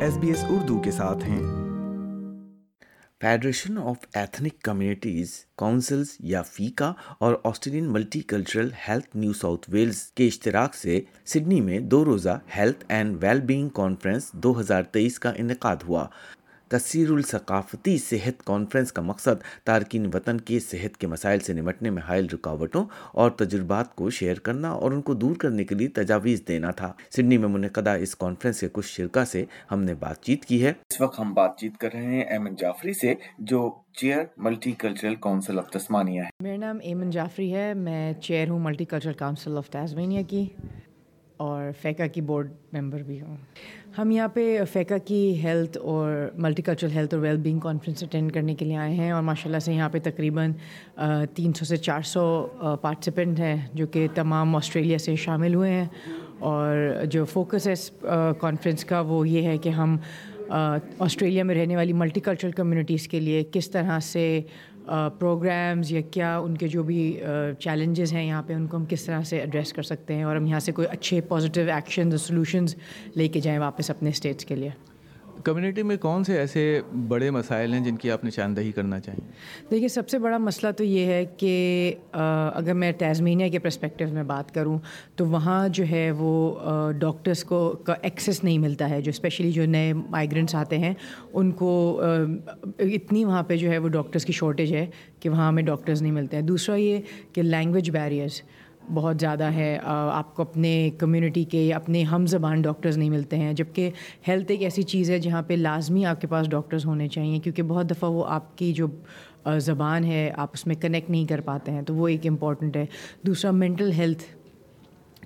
S B S Urdu کے ساتھ ہیں۔ Federation of ethnic communities councils یا فیکا اور Australian multicultural health New South Wales کے اشتراک سے سڈنی میں دو روزہ health and well being conference دو ہزار تیئیس کا انعقاد ہوا۔ کثیر الثقافتی صحت کانفرنس کا مقصد تارکین وطن کے صحت کے مسائل سے نمٹنے میں حائل رکاوٹوں اور تجربات کو شیئر کرنا اور ان کو دور کرنے کے لیے تجاویز دینا تھا۔ سڈنی میں منعقدہ اس کانفرنس کے کچھ شرکا سے ہم نے بات چیت کی ہے۔ اس وقت ہم بات چیت کر رہے ہیں ایمن جعفری سے جو chair multicultural council of Tasmania ہے۔ میرا نام ایمن جعفری ہے میں چیئر ہوں multi cultural council of Tasmania کی۔ اور فیکا کی بورڈ ممبر بھی ہوں۔ ہم یہاں پہ فیکا کی ہیلتھ اور ملٹی کلچرل ہیلتھ اور ویل بینگ کانفرنس اٹینڈ کرنے کے لیے آئے ہیں اور ماشاء اللہ سے یہاں پہ تقریباً تین سو سے چار سو پارٹیسپینٹ ہیں جو کہ تمام آسٹریلیا سے شامل ہوئے ہیں۔ اور جو فوکس ہے اس کانفرنس کا وہ یہ ہے کہ ہم آسٹریلیا میں رہنے والی ملٹی کلچرل کمیونٹیز کے لیے کس طرح سے پروگرامز یا کیا ان کے جو بھی چیلنجز ہیں یہاں پہ، ان کو ہم کس طرح سے ایڈریس کر سکتے ہیں اور ہم یہاں سے کوئی اچھے پازیٹیو ایکشنز اور سلوشنز لے کے جائیں واپس اپنے اسٹیٹس کے لیے؟ کمیونٹی میں کون سے ایسے بڑے مسائل ہیں جن کی آپ نشاندہی کرنا چاہیں دیکھیے، سب سے بڑا مسئلہ تو یہ ہے کہ اگر میں ٹیزمینیا کے پرسپیکٹیو میں بات کروں، تو وہاں جو ہے وہ ڈاکٹرس کو کا ایکسیس نہیں ملتا ہے، جو اسپیشلی جو نئے مائیگرنٹس آتے ہیں، ان کو اتنی وہاں پہ جو ہے وہ ڈاکٹرس کی شارٹیج ہے کہ وہاں ہمیں ڈاکٹرز نہیں ملتے ہیں۔ دوسرا یہ کہ لینگویج بیریئرس بہت زیادہ ہے آپ کو اپنے کمیونٹی کے یا اپنے ہم زبان ڈاکٹرز نہیں ملتے ہیں، جبکہ ہیلتھ ایک ایسی چیز ہے جہاں پہ لازمی آپ کے پاس ڈاکٹرز ہونے چاہئیں کیونکہ بہت دفعہ وہ آپ کی جو زبان ہے، آپ اس میں کنیکٹ نہیں کر پاتے ہیں، تو وہ ایک امپورٹنٹ ہے۔ دوسرا مینٹل ہیلتھ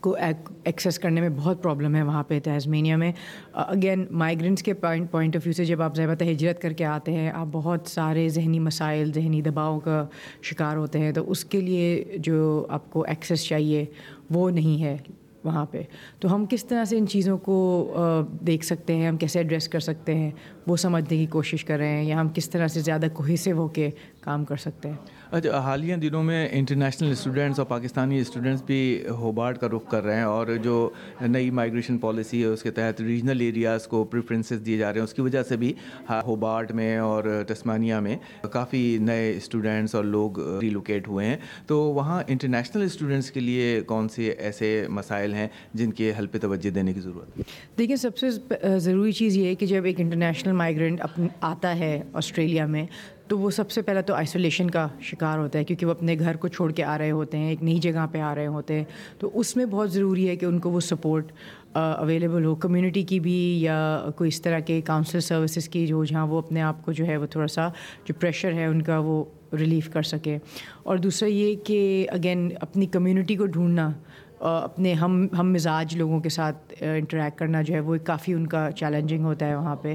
کو ایکسیس کرنے میں بہت پرابلم ہے وہاں پہ تہزمینیا میں۔ uh, اگین مائیگرنٹس کے پوائنٹ پوائنٹ آف ویو سے جب آپ ضبط ہجرت کر کے آتے ہیں، آپ بہت سارے ذہنی مسائل، ذہنی دباؤ کا شکار ہوتے ہیں۔ تو اس کے لیے جو آپ کو ایکسیس چاہیے، وہ نہیں ہے وہاں پہ۔ تو ہم کس طرح سے ان چیزوں کو uh, دیکھ سکتے ہیں؟ ہم کیسے ایڈریس کر سکتے ہیں؟ وہ سمجھنے کی کوشش کر رہے ہیں، یا ہم کس طرح سے زیادہ کوہیسو ہو کے کام کر سکتے ہیں۔ اچھا حالیہ دنوں میں انٹرنیشنل اسٹوڈنٹس اور پاکستانی اسٹوڈنٹس بھی ہوبارٹ کا رخ کر رہے ہیں اور جو نئی مائیگریشن پالیسی ہے اس کے تحت ریجنل ایریاز کو پریفرنسز دیے جا رہے ہیں۔ اس کی وجہ سے بھی ہوبارٹ میں اور ٹسمانیہ میں کافی نئے اسٹوڈنٹس اور لوگ ریلوکیٹ ہوئے ہیں۔ تو وہاں انٹرنیشنل اسٹوڈنٹس کے لیے کون سے ایسے مسائل ہیں جن کے حل پہ توجہ دینے کی ضرورت ہے؟ دیکھیں سب سے ضروری چیز یہ ہے کہ جب ایک انٹرنیشنل مائیگرینٹ آتا ہے آسٹریلیا میں تو وہ سب سے پہلا تو آئسولیشن کا شکار ہوتا ہے کیونکہ وہ اپنے گھر کو چھوڑ کے آ رہے ہوتے ہیں، ایک نئی جگہ پہ آ رہے ہوتے ہیں۔ تو اس میں بہت ضروری ہے کہ ان کو وہ سپورٹ اویلیبل ہو۔ کمیونٹی کی بھی یا کوئی اس طرح کے کاؤنسل سروسز کی جو جہاں وہ اپنے آپ کو جو ہے وہ تھوڑا سا جو پریشر ہے ان کا وہ ریلیف کر سکے۔ اور دوسرا یہ کہ اگین اپنی کمیونٹی کو ڈھونڈنا اپنے ہم ہم مزاج لوگوں کے ساتھ انٹریکٹ کرنا جو ہے وہ کافی ان کا چیلنجنگ ہوتا ہے وہاں پہ۔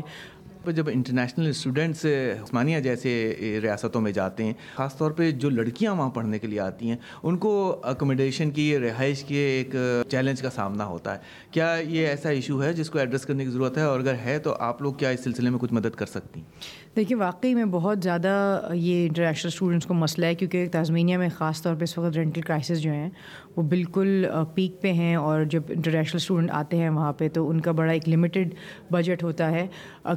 جب انٹرنیشنل اسٹوڈنٹس عثمانیہ جیسے ریاستوں میں جاتے ہیں، خاص طور پہ جو لڑکیاں وہاں پڑھنے کے لیے آتی ہیں، ان کو اکوموڈیشن کی، رہائش کے ایک چیلنج کا سامنا ہوتا ہے۔ کیا یہ ایسا ایشو ہے جس کو ایڈریس کرنے کی ضرورت ہے؟ اور اگر ہے تو آپ لوگ کیا اس سلسلے میں کچھ مدد کر سکتی ہیں؟ دیکھیے، واقعی میں بہت زیادہ یہ انٹرنیشنل اسٹوڈنٹس کو مسئلہ ہے، کیونکہ تازمینیا میں خاص طور پہ اس وقت رینٹل کرائسس جو ہیں، وہ بالکل پیک پہ ہیں۔ اور جب انٹرنیشنل اسٹوڈنٹ آتے ہیں وہاں پہ تو ان کا بڑا ایک لمیٹڈ بجٹ ہوتا ہے۔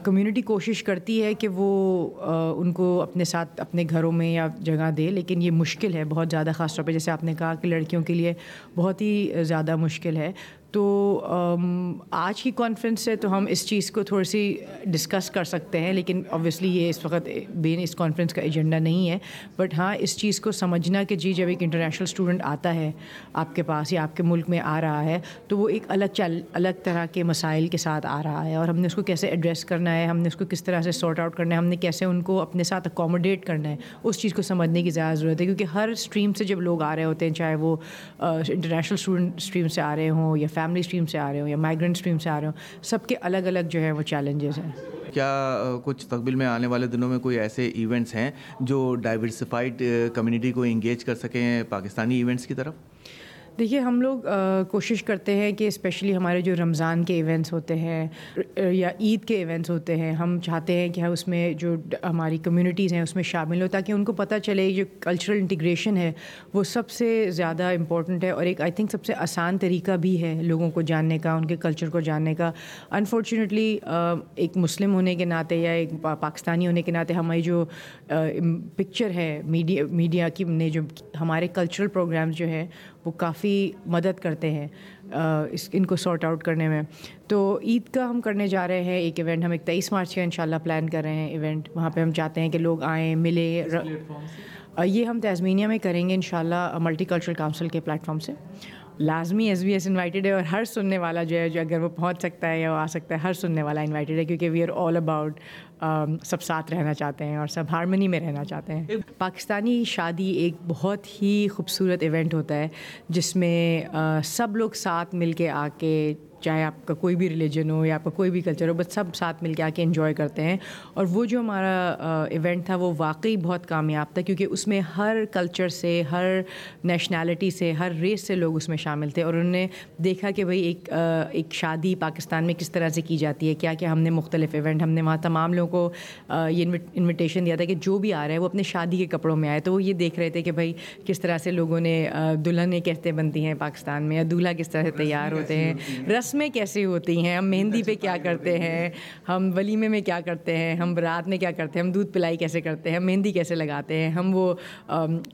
کمیونٹی کوشش کرتی ہے کہ وہ ان کو اپنے ساتھ اپنے گھروں میں یا جگہ دے، لیکن یہ مشکل ہے، بہت زیادہ خاص طور پہ جیسے آپ نے کہا کہ لڑکیوں کے لیے بہت ہی زیادہ مشکل ہے۔ تو آج کی کانفرنس سے تو ہم اس چیز کو تھوڑی سی ڈسکس کر سکتے ہیں، لیکن اوبیسلی یہ اس وقت بین اس کانفرنس کا ایجنڈا نہیں ہے۔ بٹ ہاں اس چیز کو سمجھنا کہ جی جب ایک انٹرنیشنل اسٹوڈنٹ آتا ہے آپ کے پاس یا آپ کے ملک میں آ رہا ہے، تو وہ ایک الگ چل، الگ طرح کے مسائل کے ساتھ آ رہا ہے۔ اور ہم نے اس کو کیسے ایڈریس کرنا ہے، ہم نے اس کو کس طرح سے سارٹ آؤٹ کرنا ہے، ہم نے کیسے ان کو اپنے ساتھ اکوموڈیٹ کرنا ہے، اس چیز کو سمجھنے کی زیادہ ضرورت ہے۔ کیونکہ ہر اسٹریم سے جب لوگ آ رہے ہوتے ہیں، چاہے وہ انٹرنیشنل اسٹوڈنٹ اسٹریم سے آ رہے ہوں یا فیملی فیملی اسٹریم سے آ رہے ہوں یا مائیگرنٹ اسٹریم سے آ رہے ہوں، سب کے الگ الگ جو ہے وہ چیلنجز ہیں۔ کیا کچھ تقبل میں آنے والے دنوں میں کوئی ایسے ایونٹس ہیں جو ڈائیورسفائڈ کمیونٹی کو انگیج کر سکیں پاکستانی ایونٹس کی طرف؟ دیکھیے، ہم لوگ کوشش کرتے ہیں کہ اسپیشلی ہمارے جو رمضان کے ایونٹس ہوتے ہیں یا عید کے ایونٹس ہوتے ہیں، ہم چاہتے ہیں کہ اس میں جو ہماری کمیونٹیز ہیں، اس میں شامل ہو تاکہ ان کو پتہ چلے جو کلچرل انٹیگریشن ہے، وہ سب سے زیادہ امپورٹنٹ ہے اور ایک آئی تھنک سب سے آسان طریقہ بھی ہے لوگوں کو جاننے کا، ان کے کلچر کو جاننے کا۔ انفارچونیٹلی ایک مسلم ہونے کے ناطے یا ایک پاکستانی ہونے کے ناطے ہماری جو پکچر ہے میڈیا میڈیا کی نے جو ہمارے کلچرل پروگرامز جو ہے وہ کافی مدد کرتے ہیں اس ان کو سارٹ آؤٹ کرنے میں۔ تو عید کا ہم کرنے جا رہے ہیں ایک ایونٹ ہم ایک تیئیس مارچ کا ان شاء اللہ پلان کر رہے ہیں ایونٹ وہاں پہ ہم چاہتے ہیں کہ لوگ آئیں ملیں یہ ہم تیزمینیا میں کریں گے ان شاء اللہ ملٹی کلچرل کاؤنسل کے پلیٹفارم سے۔ لازمی ایس بی ایس انوائٹیڈ ہے اور ہر سننے والا جو ہے جو اگر وہ پہنچ سکتا ہے یا وہ آ سکتا ہے، ہر سننے والا انوائٹیڈ ہے کیونکہ وی آر آل اباؤٹ سب ساتھ رہنا چاہتے ہیں اور سب ہارمنی میں رہنا چاہتے ہیں۔ پاکستانی شادی ایک بہت ہی خوبصورت ایونٹ ہوتا ہے جس میں سب لوگ ساتھ مل کے آ کے چاہے آپ کا کوئی بھی ریلیجن ہو یا آپ کا کوئی بھی کلچر ہو بس سب ساتھ مل کے آ کے انجوائے کرتے ہیں۔ اور وہ جو ہمارا ایونٹ تھا وہ واقعی بہت کامیاب تھا کیونکہ اس میں ہر کلچر سے ہر نیشنلٹی سے ہر ریس سے لوگ اس میں شامل تھے۔ اور انہوں نے دیکھا کہ بھائی ایک ایک شادی پاکستان میں کس طرح سے کی جاتی ہے کیا کیا ہم نے مختلف ایونٹ ہم نے وہاں تمام لوگوں کو یہ انویٹیشن دیا تھا کہ جو بھی آ رہا ہے وہ اپنے شادی کے کپڑوں میں آئے۔ تو وہ یہ دیکھ رہے تھے کہ بھائی کس طرح سے لوگوں نے دلہنیں کیسے بنتی ہیں پاکستان میں یا دولہا کس طرح سے تیار ہوتے ہیں۔ رسم رسمیں کیسے ہوتی ہیں؟ ہم مہندی پہ کیا کرتے ہیں؟ ہم ولیمے میں کیا کرتے ہیں؟ ہم رات میں کیا کرتے ہیں؟ ہم دودھ پلائی کیسے کرتے ہیں؟ ہم مہندی کیسے لگاتے ہیں؟ ہم وہ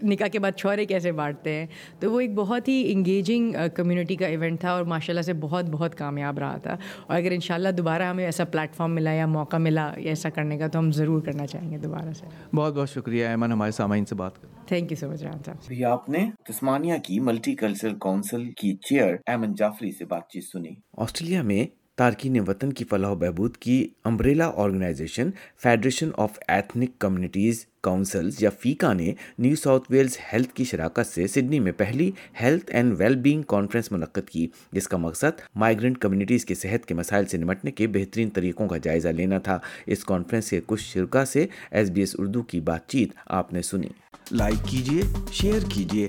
نکاح کے بعد چھوڑے کیسے بانٹتے ہیں؟ تو وہ ایک بہت ہی انگیجنگ کمیونٹی کا ایونٹ تھا اور ماشاء اللہ سے بہت بہت کامیاب رہا تھا۔ اور اگر ان شاء اللہ دوبارہ ہمیں ایسا پلیٹفارم ملا یا موقع ملا ایسا کرنے کا تو ہم ضرور کرنا چاہیں گے دوبارہ سے۔ بہت بہت شکریہ ایمن ہمارے سامعین سے بات کر۔ Thank you so much Ram صاحب۔ آپ نے تسمانیہ کی ملٹی کلچرل کونسل کی چیئر ایمن جعفری سے بات چیت سنی۔ آسٹریلیا میں تارکین وطن کی فلاح و بہبود کی umbrella organisation, Federation of Ethnic Communities Councils یا فیکا نے نیو ساؤتھ ویلز ہیلتھ کی شراکت سے سڈنی میں پہلی health and well being conference منعقد کی، جس کا مقصد مائیگرنٹ کمیونٹیز کے صحت کے مسائل سے نمٹنے کے بہترین طریقوں کا جائزہ لینا تھا۔ اس کانفرنس کے کچھ شرکا سے ایس بی ایس اردو کی بات چیت آپ نے سنی۔ لائک کیجیے شیئر کیجیے